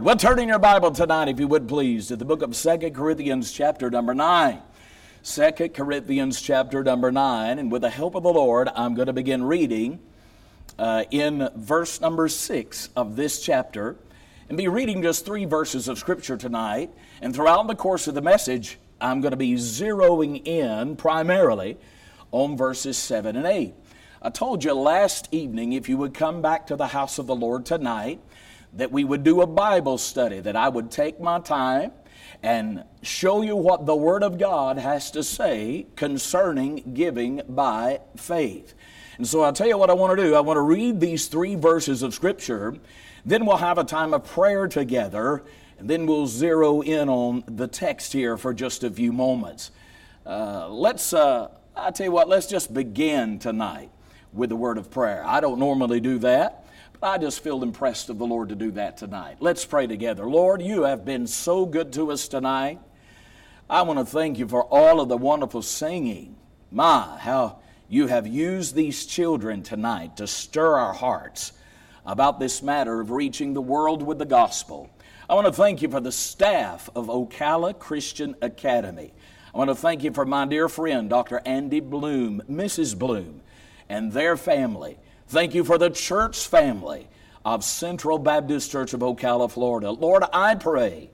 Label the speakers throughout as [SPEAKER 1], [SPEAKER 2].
[SPEAKER 1] Well, turn in your Bible tonight, if you would please, to the book of Second Corinthians, chapter number 9. 2 Corinthians, chapter number 9. And with the help of the Lord, I'm going to begin reading uh, in verse number 6 of this chapter and be reading just three verses of Scripture tonight. And throughout the course of the message, I'm going to be zeroing in primarily on verses 7 and 8. I told you last evening if you would come back to the house of the Lord tonight, that we would do a Bible study, that I would take my time and show you what the Word of God has to say concerning giving by faith. And so I'll tell you what I want to do. I want to read these three verses of Scripture, then we'll have a time of prayer together, and then we'll zero in on the text here for just a few moments. Uh, let's, uh, I tell you what, let's just begin tonight with the word of prayer. I don't normally do that. I just feel impressed of the Lord to do that tonight. Let's pray together. Lord, you have been so good to us tonight. I want to thank you for all of the wonderful singing. My, how you have used these children tonight to stir our hearts about this matter of reaching the world with the gospel. I want to thank you for the staff of Ocala Christian Academy. I want to thank you for my dear friend, Dr. Andy Bloom, Mrs. Bloom, and their family. Thank you for the church family of Central Baptist Church of Ocala, Florida. Lord, I pray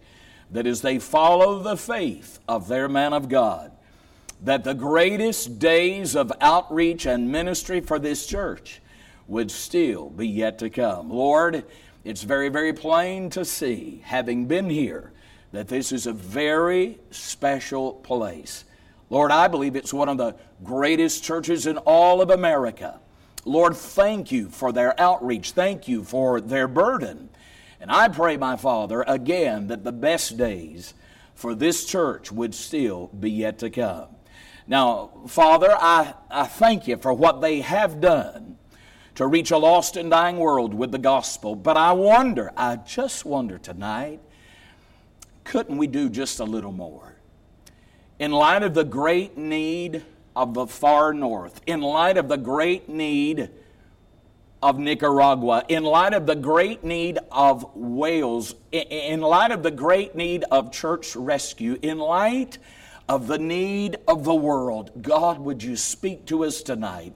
[SPEAKER 1] that as they follow the faith of their man of God, that the greatest days of outreach and ministry for this church would still be yet to come. Lord, it's very, very plain to see, having been here, that this is a very special place. Lord, I believe it's one of the greatest churches in all of America. Lord, thank you for their outreach. Thank you for their burden. And I pray, my Father, again, that the best days for this church would still be yet to come. Now, Father, I, I thank you for what they have done to reach a lost and dying world with the gospel. But I wonder, I just wonder tonight, couldn't we do just a little more? In light of the great need of the far north, in light of the great need of Nicaragua, in light of the great need of Wales, in light of the great need of church rescue, in light of the need of the world, God, would you speak to us tonight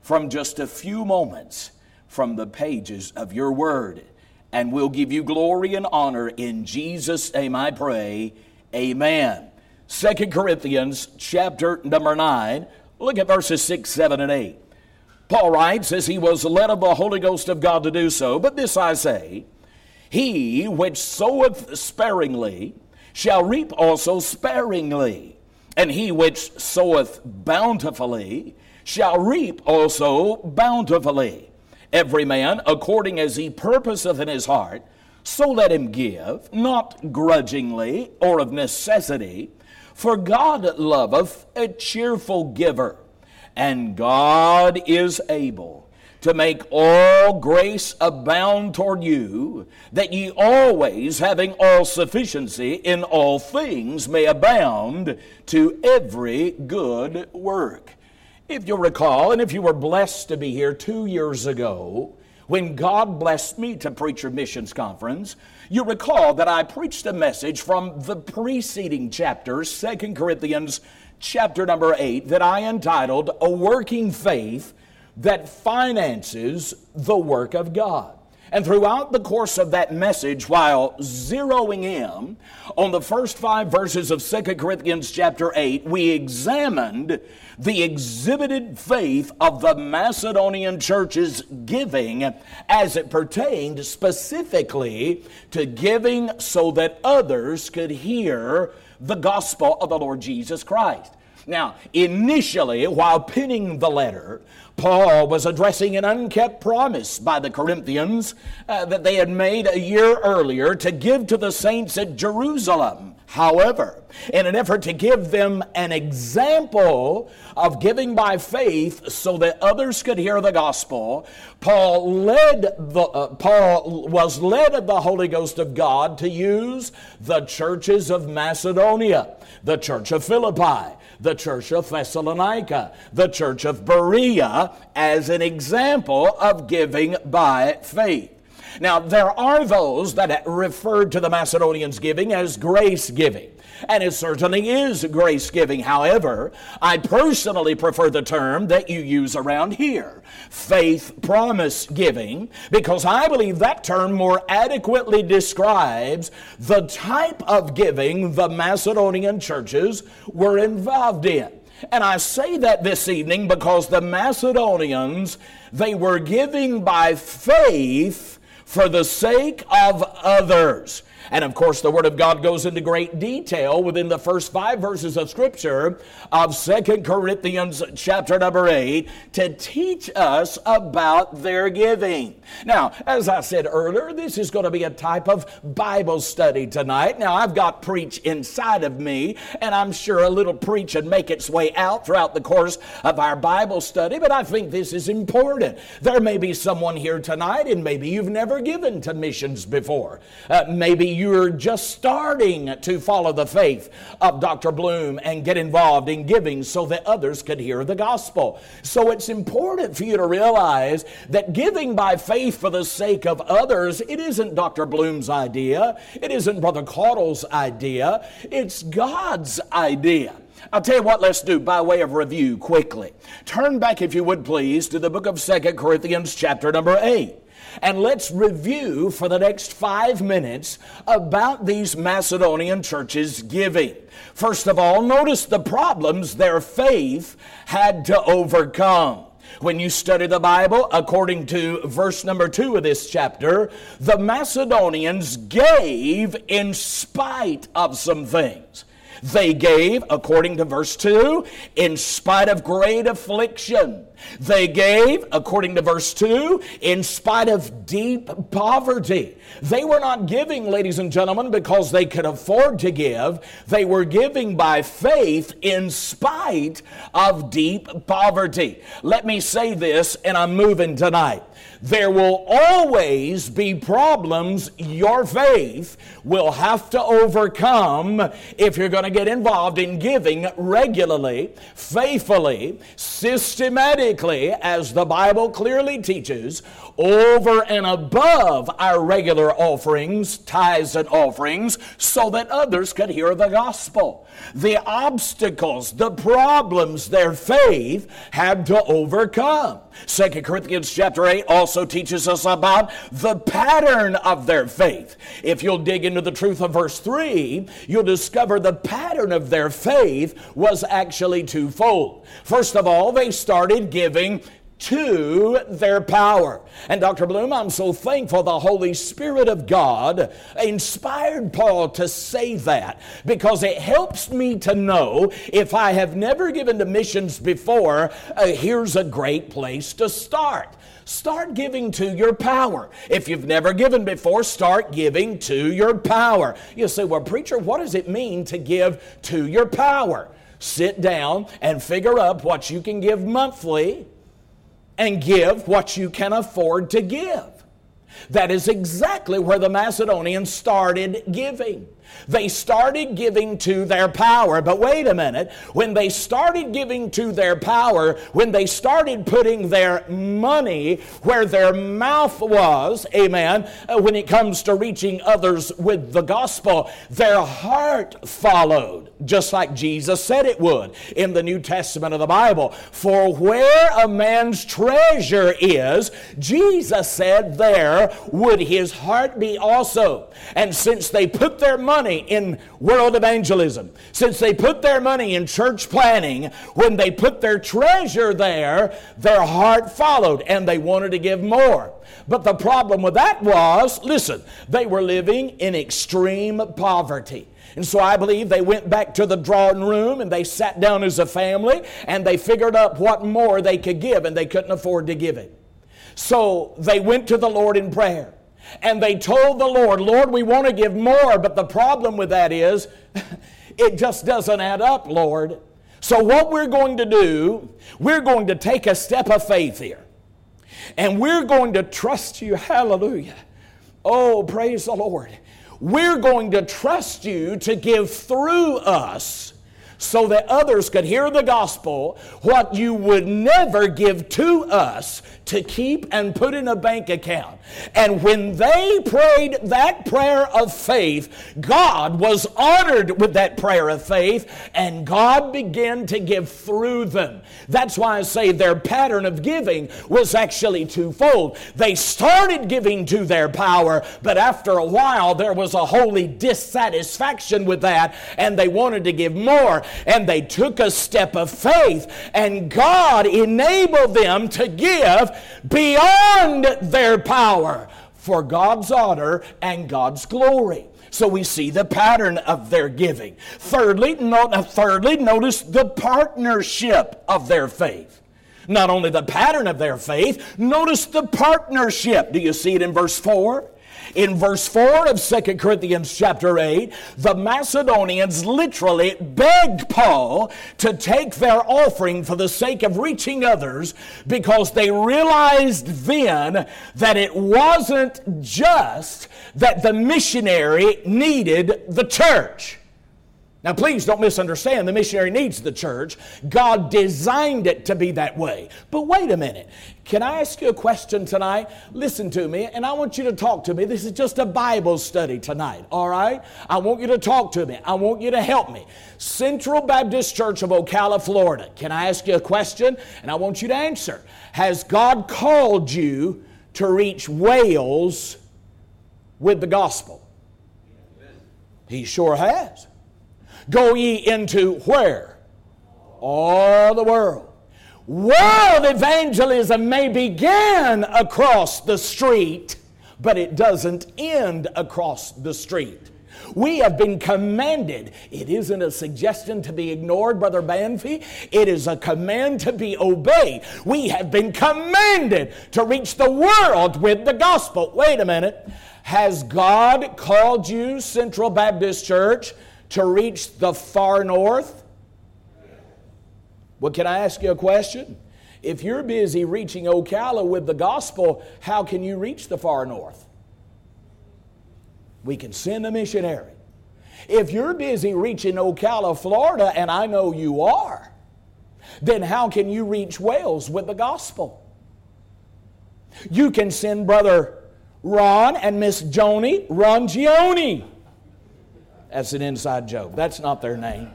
[SPEAKER 1] from just a few moments from the pages of your word? And we'll give you glory and honor in Jesus' name I pray. Amen. Second Corinthians chapter number 9. Look at verses 6, 7, and 8. Paul writes, as he was led of the Holy Ghost of God to do so, but this I say, he which soweth sparingly shall reap also sparingly, and he which soweth bountifully shall reap also bountifully. Every man according as he purposeth in his heart, so let him give, not grudgingly or of necessity for God loveth a cheerful giver, and God is able to make all grace abound toward you, that ye always, having all sufficiency in all things, may abound to every good work. If you'll recall, and if you were blessed to be here two years ago, when God blessed me to preach a missions conference, you recall that I preached a message from the preceding chapter, Second Corinthians chapter number 8, that I entitled A Working Faith That Finances the Work of God. And throughout the course of that message, while zeroing in on the first five verses of 2 Corinthians chapter 8, we examined the exhibited faith of the Macedonian church's giving as it pertained specifically to giving so that others could hear the gospel of the Lord Jesus Christ. Now, initially, while penning the letter, Paul was addressing an unkept promise by the Corinthians uh, that they had made a year earlier to give to the saints at Jerusalem. However, in an effort to give them an example of giving by faith so that others could hear the gospel, Paul led the, uh, Paul was led of the Holy Ghost of God to use the churches of Macedonia, the church of Philippi, the church of Thessalonica, the church of Berea as an example of giving by faith. Now, there are those that referred to the Macedonians' giving as grace giving. And it certainly is grace giving. However, I personally prefer the term that you use around here faith promise giving, because I believe that term more adequately describes the type of giving the Macedonian churches were involved in. And I say that this evening because the Macedonians, they were giving by faith for the sake of others. And of course, the Word of God goes into great detail within the first five verses of Scripture of Second Corinthians chapter number 8 to teach us about their giving. Now, as I said earlier, this is going to be a type of Bible study tonight. Now, I've got preach inside of me, and I'm sure a little preach would make its way out throughout the course of our Bible study, but I think this is important. There may be someone here tonight, and maybe you've never given to missions before. Uh, maybe you're just starting to follow the faith of Dr. Bloom and get involved in giving so that others could hear the gospel. So it's important for you to realize that giving by faith for the sake of others, it isn't Dr. Bloom's idea, it isn't Brother Caudill's idea, it's God's idea. I'll tell you what, let's do by way of review quickly. Turn back, if you would please, to the book of Second Corinthians, chapter number 8. And let's review for the next five minutes about these Macedonian churches giving. First of all, notice the problems their faith had to overcome. When you study the Bible, according to verse number two of this chapter, the Macedonians gave in spite of some things. They gave, according to verse 2, in spite of great affliction. They gave, according to verse 2, in spite of deep poverty. They were not giving, ladies and gentlemen, because they could afford to give. They were giving by faith in spite of deep poverty. Let me say this, and I'm moving tonight. There will always be problems your faith will have to overcome if you're going to get involved in giving regularly, faithfully, systematically, as the Bible clearly teaches, over and above our regular offerings, tithes and offerings, so that others could hear the gospel. The obstacles, the problems their faith had to overcome. Second Corinthians chapter 8 also teaches us about the pattern of their faith. If you'll dig into the truth of verse 3, you'll discover the pattern of their faith was actually twofold. First of all, they started giving to their power. And Dr. Bloom, I'm so thankful the Holy Spirit of God inspired Paul to say that because it helps me to know if I have never given to missions before, uh, here's a great place to start. Start giving to your power. If you've never given before, start giving to your power. You say, well, preacher, what does it mean to give to your power? Sit down and figure up what you can give monthly and give what you can afford to give. That is exactly where the Macedonians started giving. They started giving to their power. But wait a minute. When they started giving to their power, when they started putting their money where their mouth was, amen, uh, when it comes to reaching others with the gospel, their heart followed, just like Jesus said it would in the New Testament of the Bible. For where a man's treasure is, Jesus said, there would his heart be also. And since they put their money money in world evangelism, since they put their money in church planning, when they put their treasure there, their heart followed and they wanted to give more. But the problem with that was listen, they were living in extreme poverty. And so I believe they went back to the drawing room and they sat down as a family and they figured out what more they could give and they couldn't afford to give it. So they went to the Lord in prayer and they told the Lord, Lord, we want to give more, but the problem with that is it just doesn't add up, Lord. So, what we're going to do, we're going to take a step of faith here. And we're going to trust you. Hallelujah. Oh, praise the Lord. We're going to trust you to give through us so that others could hear the gospel, what you would never give to us to keep and put in a bank account. And when they prayed that prayer of faith, God was honored with that prayer of faith, and God began to give through them. That's why I say their pattern of giving was actually twofold. They started giving to their power, but after a while, there was a holy dissatisfaction with that, and they wanted to give more and they took a step of faith, and God enabled them to give beyond their power for God's honor and God's glory. So we see the pattern of their giving. Thirdly, note, uh, thirdly, notice the partnership of their faith. Not only the pattern of their faith, notice the partnership. Do you see it in verse 4? In verse 4 of 2 Corinthians chapter 8, the Macedonians literally begged Paul to take their offering for the sake of reaching others because they realized then that it wasn't just that the missionary needed the church. Now, please don't misunderstand. The missionary needs the church. God designed it to be that way. But wait a minute. Can I ask you a question tonight? Listen to me, and I want you to talk to me. This is just a Bible study tonight, all right? I want you to talk to me. I want you to help me. Central Baptist Church of Ocala, Florida. Can I ask you a question? And I want you to answer. Has God called you to reach Wales with the gospel? He sure has. Go ye into where? All the world. World evangelism may begin across the street, but it doesn't end across the street. We have been commanded. It isn't a suggestion to be ignored, Brother Banfi. It is a command to be obeyed. We have been commanded to reach the world with the gospel. Wait a minute. Has God called you, Central Baptist Church, to reach the far north? Well, can I ask you a question? If you're busy reaching Ocala with the gospel, how can you reach the far north? We can send a missionary. If you're busy reaching Ocala, Florida, and I know you are, then how can you reach Wales with the gospel? You can send Brother Ron and Miss Joni Rongioni that's an inside joke. That's not their name.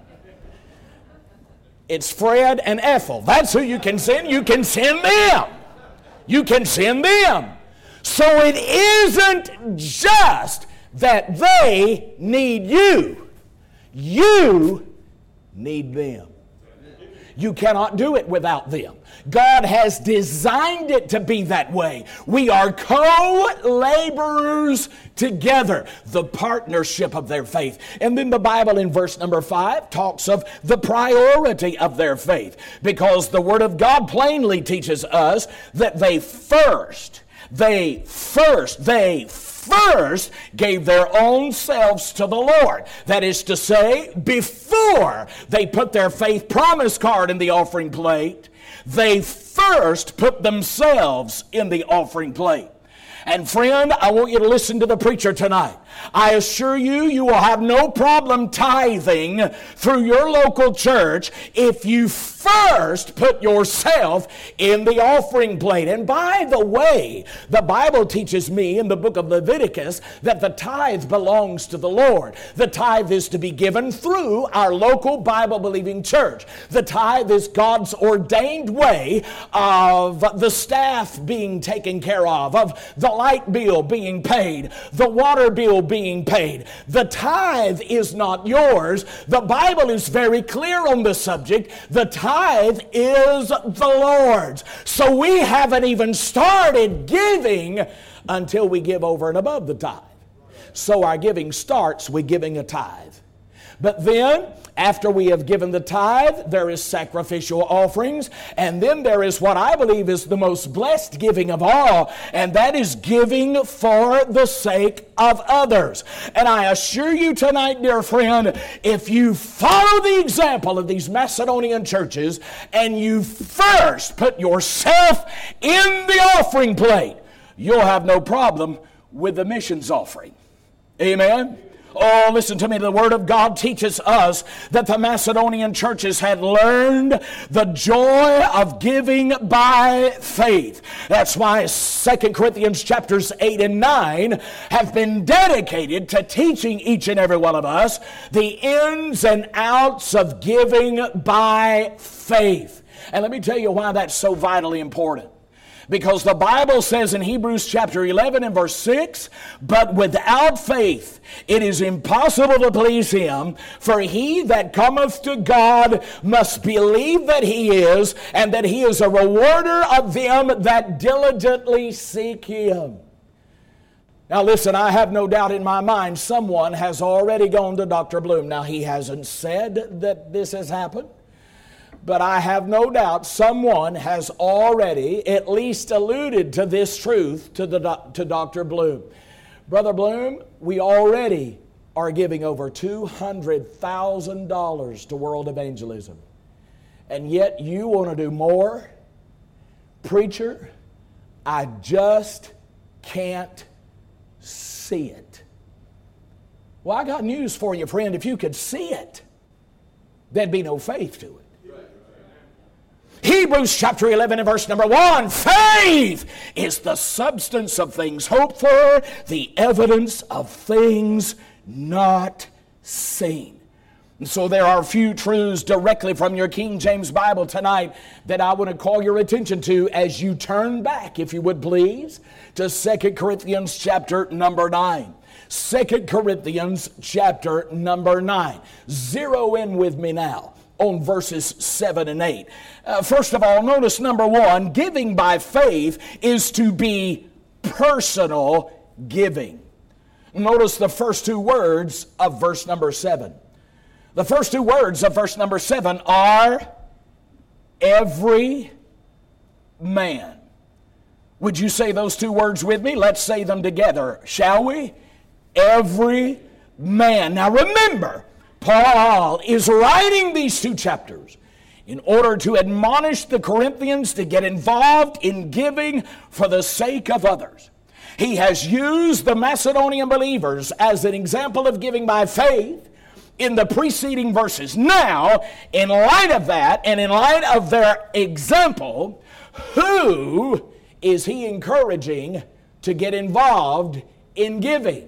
[SPEAKER 1] It's Fred and Ethel. That's who you can send. You can send them. You can send them. So it isn't just that they need you, you need them. You cannot do it without them. God has designed it to be that way. We are co laborers together, the partnership of their faith. And then the Bible in verse number five talks of the priority of their faith because the Word of God plainly teaches us that they first, they first, they first gave their own selves to the Lord. That is to say, before they put their faith promise card in the offering plate, they first put themselves in the offering plate. And friend, I want you to listen to the preacher tonight. I assure you, you will have no problem tithing through your local church if you first put yourself in the offering plate. And by the way, the Bible teaches me in the book of Leviticus that the tithe belongs to the Lord. The tithe is to be given through our local Bible believing church. The tithe is God's ordained way of the staff being taken care of, of the light bill being paid, the water bill being paid. The tithe is not yours. The Bible is very clear on the subject. The tithe is the Lord's. So we haven't even started giving until we give over and above the tithe. So our giving starts with giving a tithe. But then, after we have given the tithe, there is sacrificial offerings, and then there is what I believe is the most blessed giving of all, and that is giving for the sake of others. And I assure you tonight, dear friend, if you follow the example of these Macedonian churches and you first put yourself in the offering plate, you'll have no problem with the missions offering. Amen. Oh, listen to me. The Word of God teaches us that the Macedonian churches had learned the joy of giving by faith. That's why 2 Corinthians chapters 8 and 9 have been dedicated to teaching each and every one of us the ins and outs of giving by faith. And let me tell you why that's so vitally important. Because the Bible says in Hebrews chapter 11 and verse 6, but without faith it is impossible to please him, for he that cometh to God must believe that he is, and that he is a rewarder of them that diligently seek him. Now, listen, I have no doubt in my mind someone has already gone to Dr. Bloom. Now, he hasn't said that this has happened. But I have no doubt someone has already at least alluded to this truth to, the, to Dr. Bloom. Brother Bloom, we already are giving over $200,000 to world evangelism. And yet you want to do more? Preacher, I just can't see it. Well, I got news for you, friend. If you could see it, there'd be no faith to it. Hebrews chapter 11 and verse number 1 faith is the substance of things hoped for, the evidence of things not seen. And so there are a few truths directly from your King James Bible tonight that I want to call your attention to as you turn back, if you would please, to Second Corinthians chapter number 9. 2 Corinthians chapter number 9. Zero in with me now on verses 7 and 8. Uh, first of all, notice number one giving by faith is to be personal giving. Notice the first two words of verse number 7. The first two words of verse number 7 are every man. Would you say those two words with me? Let's say them together, shall we? Every man. Now remember, Paul is writing these two chapters in order to admonish the Corinthians to get involved in giving for the sake of others. He has used the Macedonian believers as an example of giving by faith in the preceding verses. Now, in light of that and in light of their example, who is he encouraging to get involved in giving?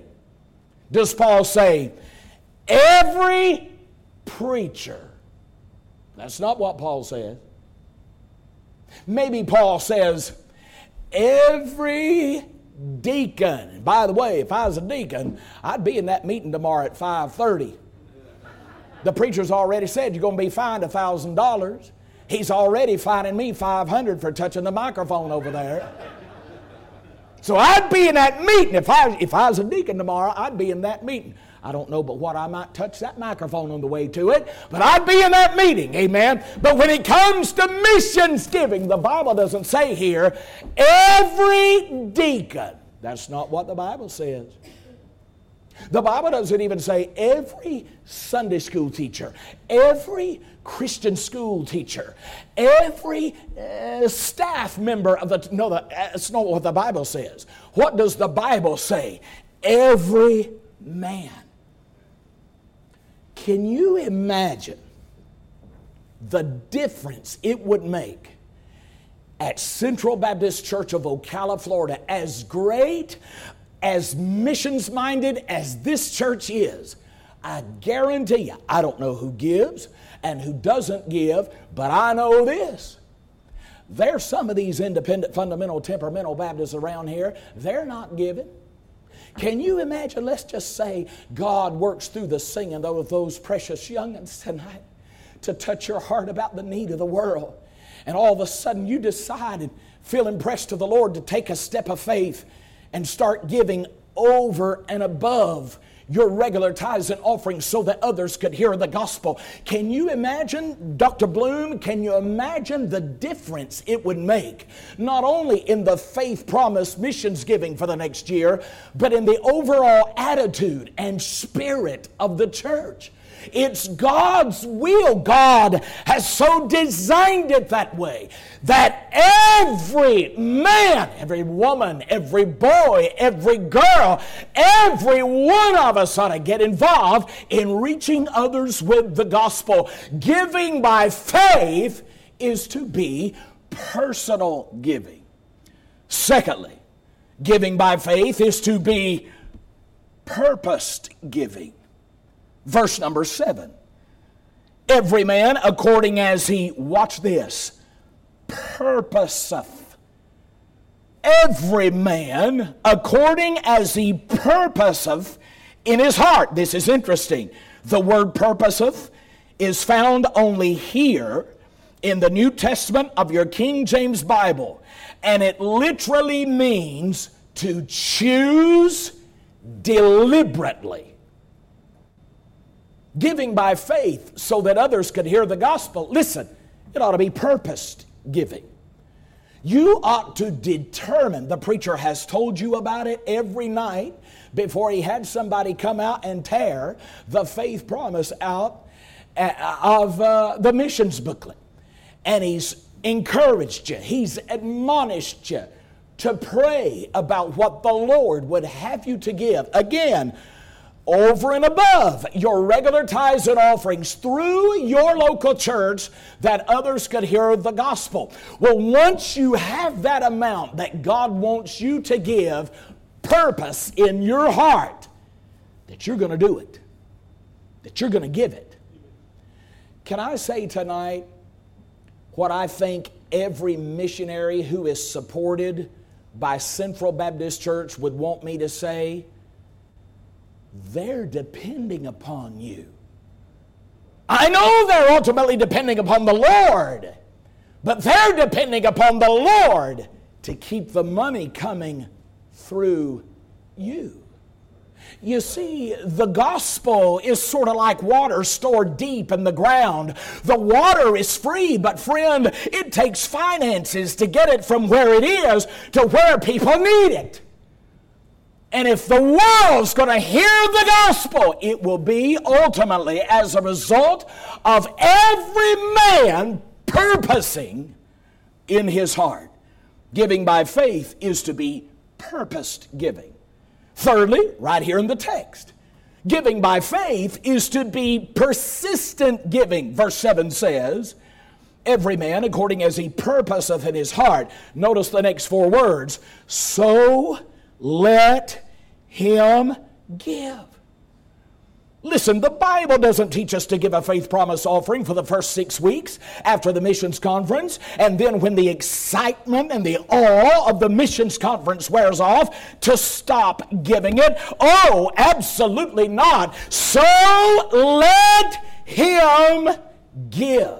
[SPEAKER 1] Does Paul say, Every preacher. That's not what Paul says. Maybe Paul says, every deacon. by the way, if I was a deacon, I'd be in that meeting tomorrow at 5:30. The preacher's already said you're going to be fined a $1,000. He's already fining me 500 for touching the microphone over there. So I'd be in that meeting. If I, if I was a deacon tomorrow, I'd be in that meeting. I don't know but what I might touch that microphone on the way to it, but I'd be in that meeting, amen. But when it comes to missions giving, the Bible doesn't say here, every deacon. That's not what the Bible says. The Bible doesn't even say every Sunday school teacher, every Christian school teacher, every uh, staff member of the. No, that's not what the Bible says. What does the Bible say? Every man. Can you imagine the difference it would make at Central Baptist Church of Ocala, Florida, as great, as missions minded as this church is? I guarantee you, I don't know who gives and who doesn't give, but I know this. There's some of these independent, fundamental, temperamental Baptists around here, they're not giving. Can you imagine? Let's just say God works through the singing of those precious youngins tonight to touch your heart about the need of the world. And all of a sudden you decide and feel impressed to the Lord to take a step of faith and start giving over and above your regular tithes and offerings so that others could hear the gospel. Can you imagine, Dr. Bloom, can you imagine the difference it would make, not only in the faith promise missions giving for the next year, but in the overall attitude and spirit of the church? It's God's will. God has so designed it that way that every man, every woman, every boy, every girl, every one of us ought to get involved in reaching others with the gospel. Giving by faith is to be personal giving. Secondly, giving by faith is to be purposed giving. Verse number seven. Every man according as he, watch this, purposeth. Every man according as he purposeth in his heart. This is interesting. The word purposeth is found only here in the New Testament of your King James Bible, and it literally means to choose deliberately. Giving by faith so that others could hear the gospel. Listen, it ought to be purposed giving. You ought to determine, the preacher has told you about it every night before he had somebody come out and tear the faith promise out uh, of uh, the missions booklet. And he's encouraged you, he's admonished you to pray about what the Lord would have you to give. Again, over and above your regular tithes and offerings through your local church that others could hear the gospel. Well, once you have that amount that God wants you to give, purpose in your heart that you're going to do it, that you're going to give it. Can I say tonight what I think every missionary who is supported by Central Baptist Church would want me to say? They're depending upon you. I know they're ultimately depending upon the Lord, but they're depending upon the Lord to keep the money coming through you. You see, the gospel is sort of like water stored deep in the ground. The water is free, but friend, it takes finances to get it from where it is to where people need it. And if the world's going to hear the gospel, it will be ultimately as a result of every man purposing in his heart. Giving by faith is to be purposed giving. Thirdly, right here in the text, giving by faith is to be persistent giving. Verse 7 says, Every man according as he purposeth in his heart. Notice the next four words. So let him give. Listen, the Bible doesn't teach us to give a faith promise offering for the first six weeks after the missions conference, and then when the excitement and the awe of the missions conference wears off, to stop giving it. Oh, absolutely not. So let him give.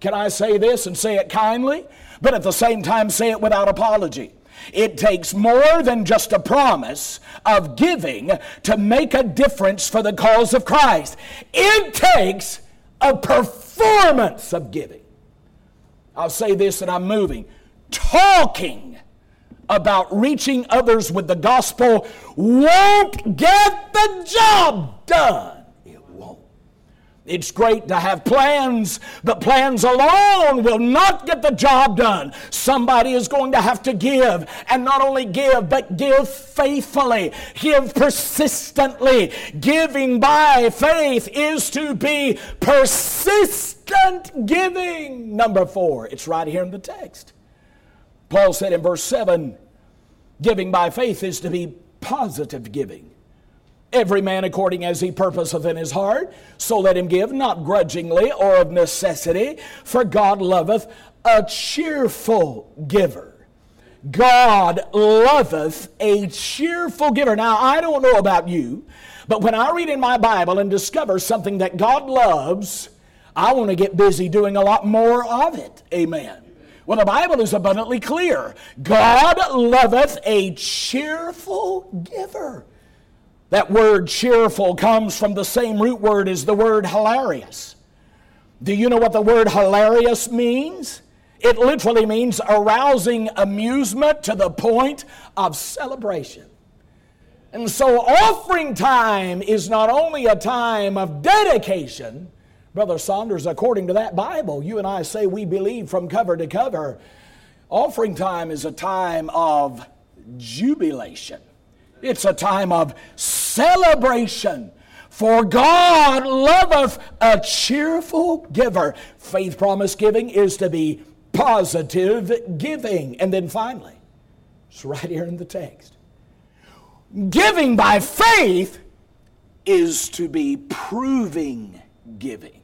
[SPEAKER 1] Can I say this and say it kindly, but at the same time say it without apology? It takes more than just a promise of giving to make a difference for the cause of Christ. It takes a performance of giving. I'll say this and I'm moving. Talking about reaching others with the gospel won't get the job done. It's great to have plans, but plans alone will not get the job done. Somebody is going to have to give, and not only give, but give faithfully, give persistently. Giving by faith is to be persistent giving. Number four, it's right here in the text. Paul said in verse 7 giving by faith is to be positive giving. Every man according as he purposeth in his heart, so let him give, not grudgingly or of necessity, for God loveth a cheerful giver. God loveth a cheerful giver. Now, I don't know about you, but when I read in my Bible and discover something that God loves, I want to get busy doing a lot more of it. Amen. Well, the Bible is abundantly clear. God loveth a cheerful giver. That word cheerful comes from the same root word as the word hilarious. Do you know what the word hilarious means? It literally means arousing amusement to the point of celebration. And so, offering time is not only a time of dedication, Brother Saunders, according to that Bible, you and I say we believe from cover to cover. Offering time is a time of jubilation, it's a time of celebration. For God loveth a cheerful giver. Faith promise giving is to be positive giving. And then finally, it's right here in the text. Giving by faith is to be proving giving.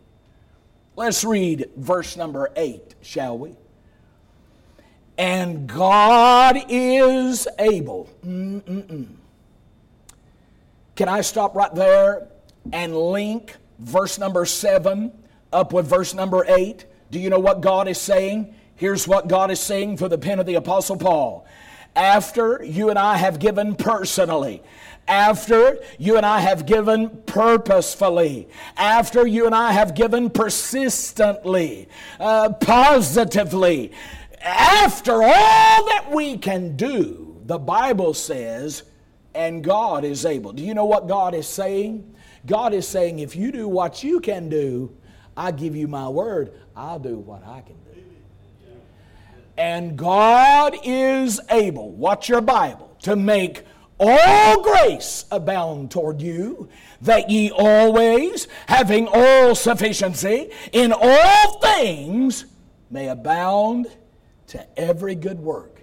[SPEAKER 1] Let's read verse number 8, shall we? And God is able. Mm-mm-mm. Can I stop right there and link verse number 7 up with verse number 8? Do you know what God is saying? Here's what God is saying through the pen of the Apostle Paul. After you and I have given personally, after you and I have given purposefully, after you and I have given persistently, uh, positively, after all that we can do, the Bible says, and God is able. Do you know what God is saying? God is saying, if you do what you can do, I give you my word, I'll do what I can do. And God is able, watch your Bible, to make all grace abound toward you, that ye always, having all sufficiency in all things, may abound to every good work.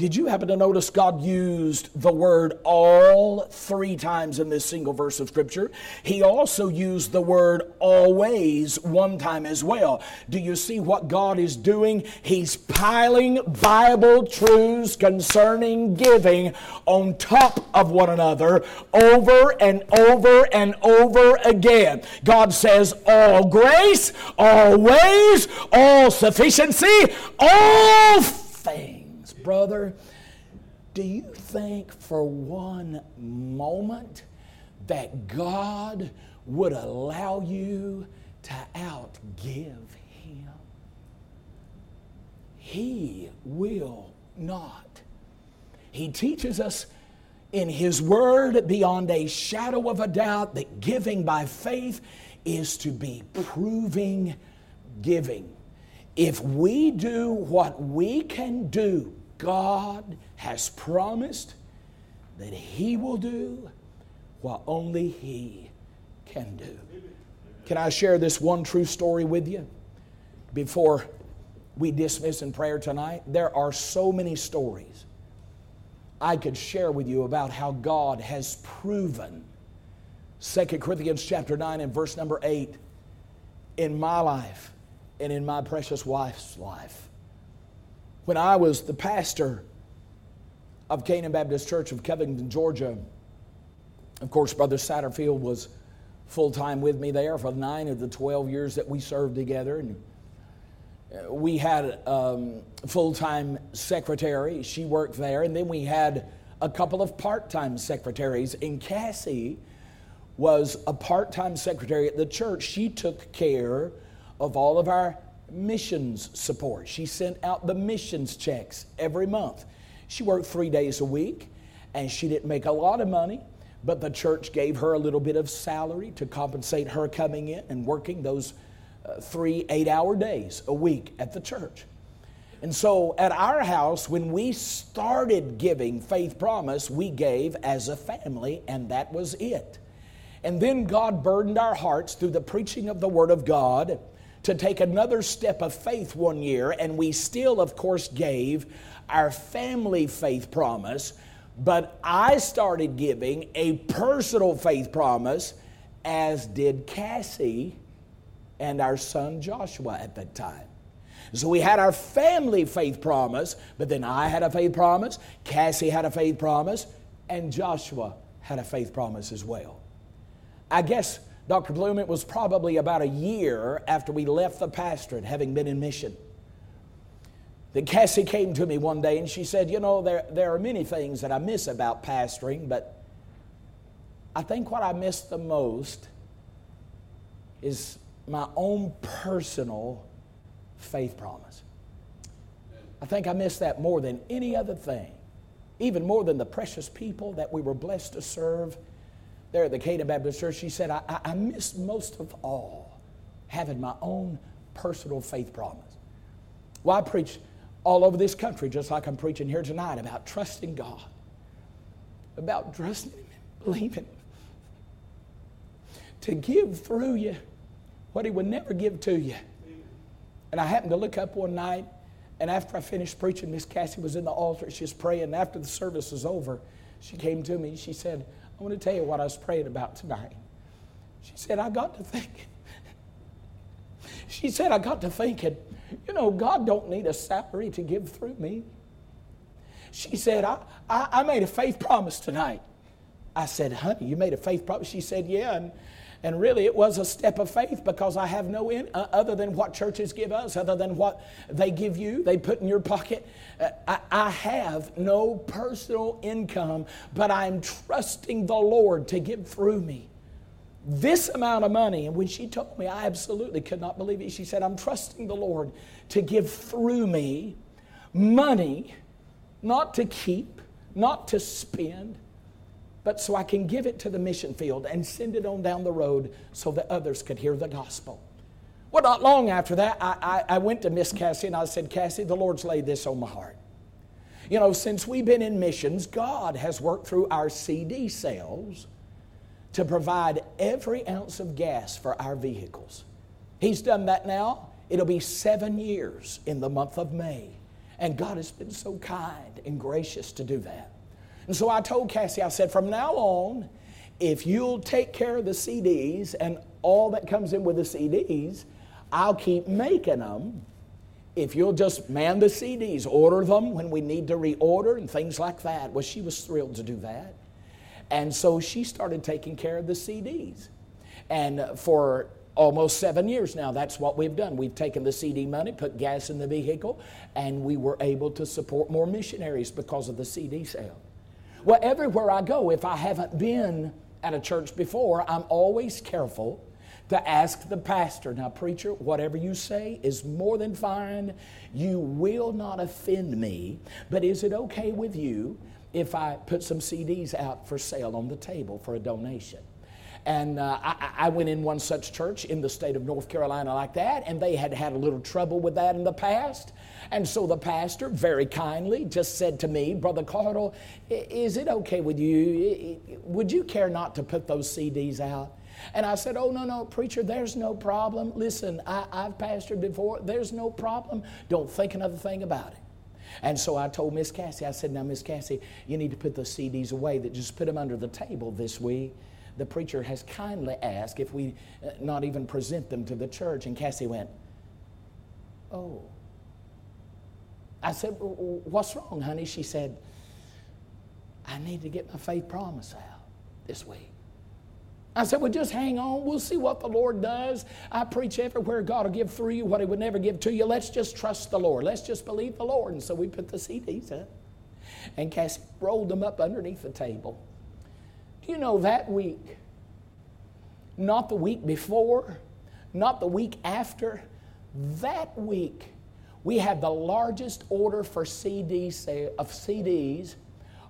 [SPEAKER 1] Did you happen to notice God used the word all three times in this single verse of Scripture? He also used the word always one time as well. Do you see what God is doing? He's piling Bible truths concerning giving on top of one another over and over and over again. God says, all grace, all ways, all sufficiency, all things brother, do you think for one moment that God would allow you to outgive Him? He will not. He teaches us in His Word beyond a shadow of a doubt that giving by faith is to be proving giving. If we do what we can do God has promised that He will do what only He can do. Can I share this one true story with you before we dismiss in prayer tonight? There are so many stories I could share with you about how God has proven 2 Corinthians chapter 9 and verse number 8 in my life and in my precious wife's life when I was the pastor of Canaan Baptist Church of Covington, Georgia, of course, Brother Satterfield was full time with me there for nine of the 12 years that we served together. And uh, we had um, full time secretary, she worked there, and then we had a couple of part time secretaries. And Cassie was a part time secretary at the church. She took care of all of our missions support. She sent out the missions checks every month. She worked three days a week and she didn't make a lot of money, but the church gave her a little bit of salary to compensate her coming in and working those uh, three eight hour days a week at the church. And so at our house, when we started giving Faith Promise, we gave as a family, and that was it. And then God burdened our hearts through the preaching of the Word of God to take another step of faith one year, and we still, of course, gave our family faith promise. But I started giving a personal faith promise, as did Cassie and our son Joshua at that time. So we had our family faith promise, but then I had a faith promise, Cassie had a faith promise, and Joshua had a faith promise as well. I guess Dr. Bloom, it was probably about a year after we left the pastorate, having been in mission, that Cassie came to me one day and she said, You know, there, there are many things that I miss about pastoring, but I think what I miss the most is my own personal faith promise. I think I miss that more than any other thing. even more than the precious people that we were blessed to serve there at the Canaan Baptist Church, she said, I, I, I miss most of all having my own personal faith promise. Well, I preach all over this country, just like I'm preaching here tonight, about trusting God, about trusting Him and believing to give through you what He would never give to you. And I happened to look up one night, and after I finished preaching, Miss Cassie was in the altar. She was praying. And after the service was over, she came to me. She said, I want to tell you what I was praying about tonight. She said, I got to thinking. She said, I got to thinking, you know, God don't need a salary to give through me. She said, I, I, I made a faith promise tonight. I said, honey, you made a faith promise? She said, yeah. And and really, it was a step of faith because I have no in, uh, other than what churches give us, other than what they give you, they put in your pocket. Uh, I, I have no personal income, but I'm trusting the Lord to give through me this amount of money. And when she told me, I absolutely could not believe it. She said, I'm trusting the Lord to give through me money, not to keep, not to spend but so I can give it to the mission field and send it on down the road so that others could hear the gospel. Well, not long after that, I, I, I went to Miss Cassie and I said, Cassie, the Lord's laid this on my heart. You know, since we've been in missions, God has worked through our CD sales to provide every ounce of gas for our vehicles. He's done that now. It'll be seven years in the month of May. And God has been so kind and gracious to do that. And so I told Cassie, I said, from now on, if you'll take care of the CDs and all that comes in with the CDs, I'll keep making them. If you'll just man the CDs, order them when we need to reorder and things like that. Well, she was thrilled to do that. And so she started taking care of the CDs. And for almost seven years now, that's what we've done. We've taken the CD money, put gas in the vehicle, and we were able to support more missionaries because of the CD sale. Well, everywhere I go, if I haven't been at a church before, I'm always careful to ask the pastor. Now, preacher, whatever you say is more than fine. You will not offend me, but is it okay with you if I put some CDs out for sale on the table for a donation? And uh, I, I, went in one such church in the state of North Carolina like that, and they had had a little trouble with that in the past. And so the pastor very kindly just said to me, Brother Caudill, is it okay with you? Would you care not to put those CDs out? And I said, Oh, no, no, preacher, there's no problem. Listen, I, I've pastored before. There's no problem. Don't think another thing about it. And so I told Miss Cassie, I said, Now, Miss Cassie, you need to put the CDs away, that just put them under the table this week. The preacher has kindly asked if we uh, not even present them to the church. And Cassie went, Oh. I said, What's wrong, honey? She said, I need to get my faith promise out this week. I said, Well, just hang on. We'll see what the Lord does. I preach everywhere God will give through you what He would never give to you. Let's just trust the Lord. Let's just believe the Lord. And so we put the CDs up. And Cassie rolled them up underneath the table. Do you know that week, not the week before, not the week after, that week, we had the largest order for CDs, of CDs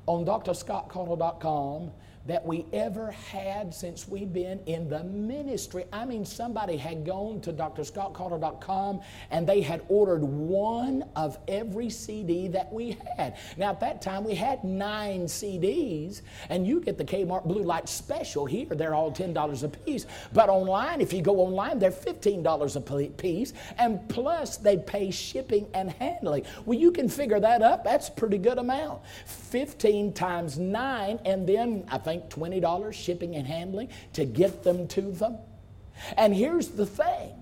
[SPEAKER 1] on drscottcaudill.com that we ever had since we've been in the ministry. I mean, somebody had gone to drscottcaudill.com and they had ordered one of every CD that we had. Now, at that time, we had nine CDs, and you get the Kmart Blue Light Special here. They're all $10 a piece. But online, if you go online, they're $15 a piece, and plus they pay shipping and handling. Well, you can figure that up. That's a pretty good amount. 15 times 9, and then I think $20 shipping and handling to get them to them. And here's the thing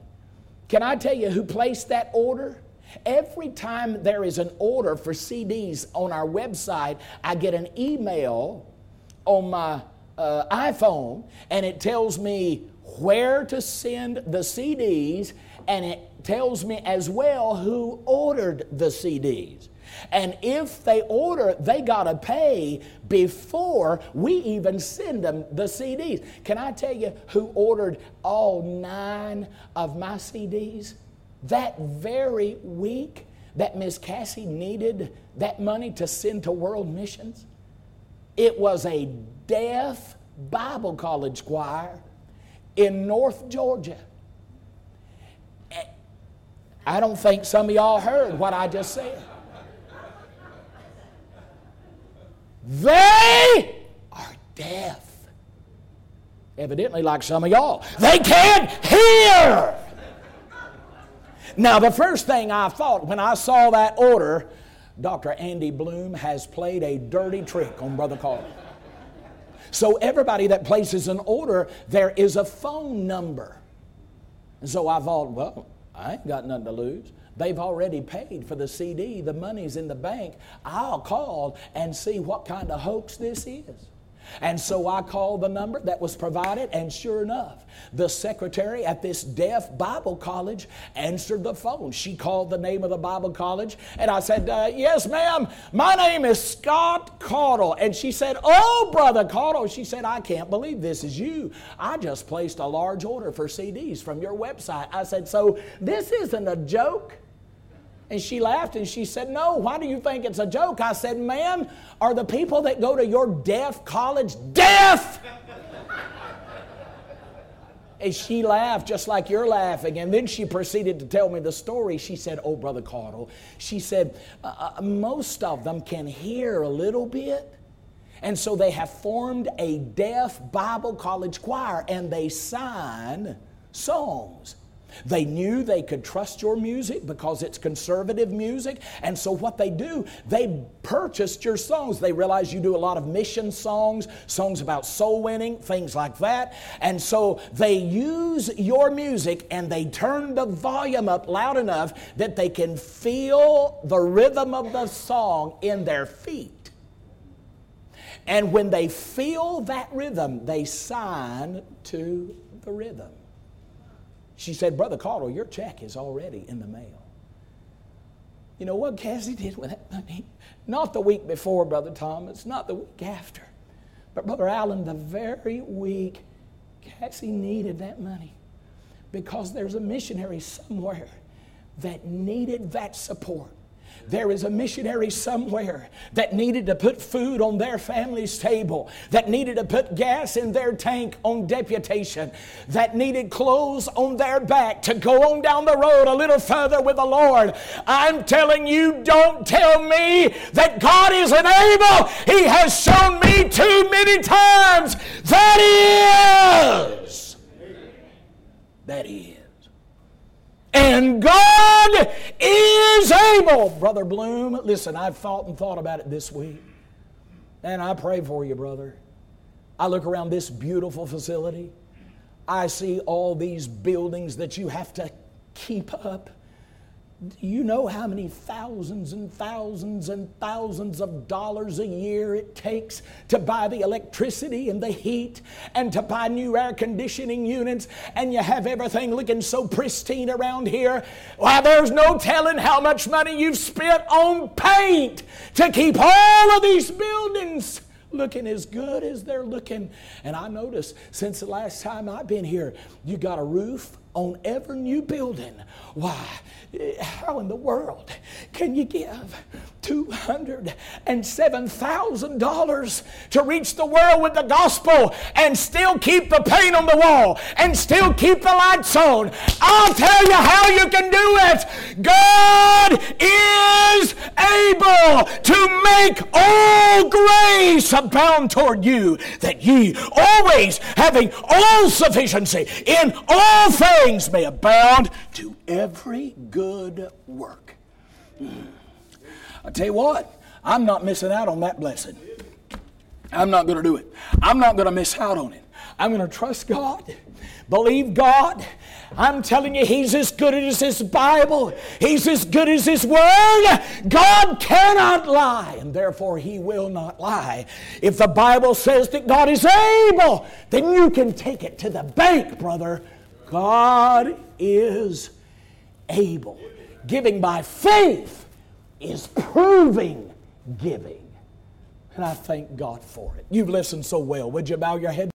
[SPEAKER 1] can I tell you who placed that order? Every time there is an order for CDs on our website, I get an email on my uh, iPhone and it tells me where to send the CDs and it tells me as well who ordered the CDs. And if they order, they got to pay before we even send them the CDs. Can I tell you who ordered all nine of my CDs? That very week, that Miss Cassie needed that money to send to world missions? It was a deaf Bible college choir in North Georgia. Eh, I don't think some of y'all heard what I just said. They are deaf. Evidently, like some of y'all, they can't hear. Now, the first thing I thought when I saw that order, Dr. Andy Bloom has played a dirty trick on Brother Carl. So, everybody that places an order, there is a phone number. And so I thought, well, I ain't got nothing to lose. They've already paid for the CD, the money's in the bank. I'll call and see what kind of hoax this is. And so I called the number that was provided, and sure enough, the secretary at this deaf Bible college answered the phone. She called the name of the Bible college, and I said, uh, Yes, ma'am, my name is Scott Caudill. And she said, Oh, Brother Caudill. She said, I can't believe this is you. I just placed a large order for CDs from your website. I said, So this isn't a joke? And she laughed and she said, No, why do you think it's a joke? I said, Ma'am, are the people that go to your deaf college deaf? and she laughed just like you're laughing. And then she proceeded to tell me the story. She said, Oh, Brother Caudill, she said, uh, uh, Most of them can hear a little bit. And so they have formed a deaf Bible college choir and they sign songs. They knew they could trust your music because it's conservative music. And so, what they do, they purchased your songs. They realize you do a lot of mission songs, songs about soul winning, things like that. And so, they use your music and they turn the volume up loud enough that they can feel the rhythm of the song in their feet. And when they feel that rhythm, they sign to the rhythm. She said, Brother Caudill, your check is already in the mail. You know what Cassie did with that money? Not the week before, Brother Thomas, not the week after. But Brother Allen, the very week Cassie needed that money because there's a missionary somewhere that needed that support there is a missionary somewhere that needed to put food on their family's table, that needed to put gas in their tank on deputation, that needed clothes on their back to go on down the road a little further with the Lord. I'm telling you, don't tell me that God isn't able. He has shown me too many times that He is. That He is. And God is able. Brother Bloom, listen, I've thought and thought about it this week. And I pray for you, brother. I look around this beautiful facility. I see all these buildings that you have to keep up. You know how many thousands and thousands and thousands of dollars a year it takes to buy the electricity and the heat and to buy new air conditioning units? And you have everything looking so pristine around here. Why, there's no telling how much money you've spent on paint to keep all of these buildings looking as good as they're looking. And I noticed since the last time I've been here, you got a roof on every new building. Why? Eh, how in the world can you give $207,000 to reach the world with the gospel and still keep the paint on the wall and still keep the lights on? I'll tell you how you can do it. God is able to make all grace abound toward you, that ye always having all sufficiency in all things may abound to every good work. I tell you what, I'm not missing out on that blessing. I'm not going to do it. I'm not going to miss out on it. I'm going to trust God, believe God. I'm telling you, He's as good as His Bible, He's as good as His Word. God cannot lie, and therefore He will not lie. If the Bible says that God is able, then you can take it to the bank, brother. God is able. Giving by faith is proving giving. And I thank God for it. You've listened so well. Would you bow your head?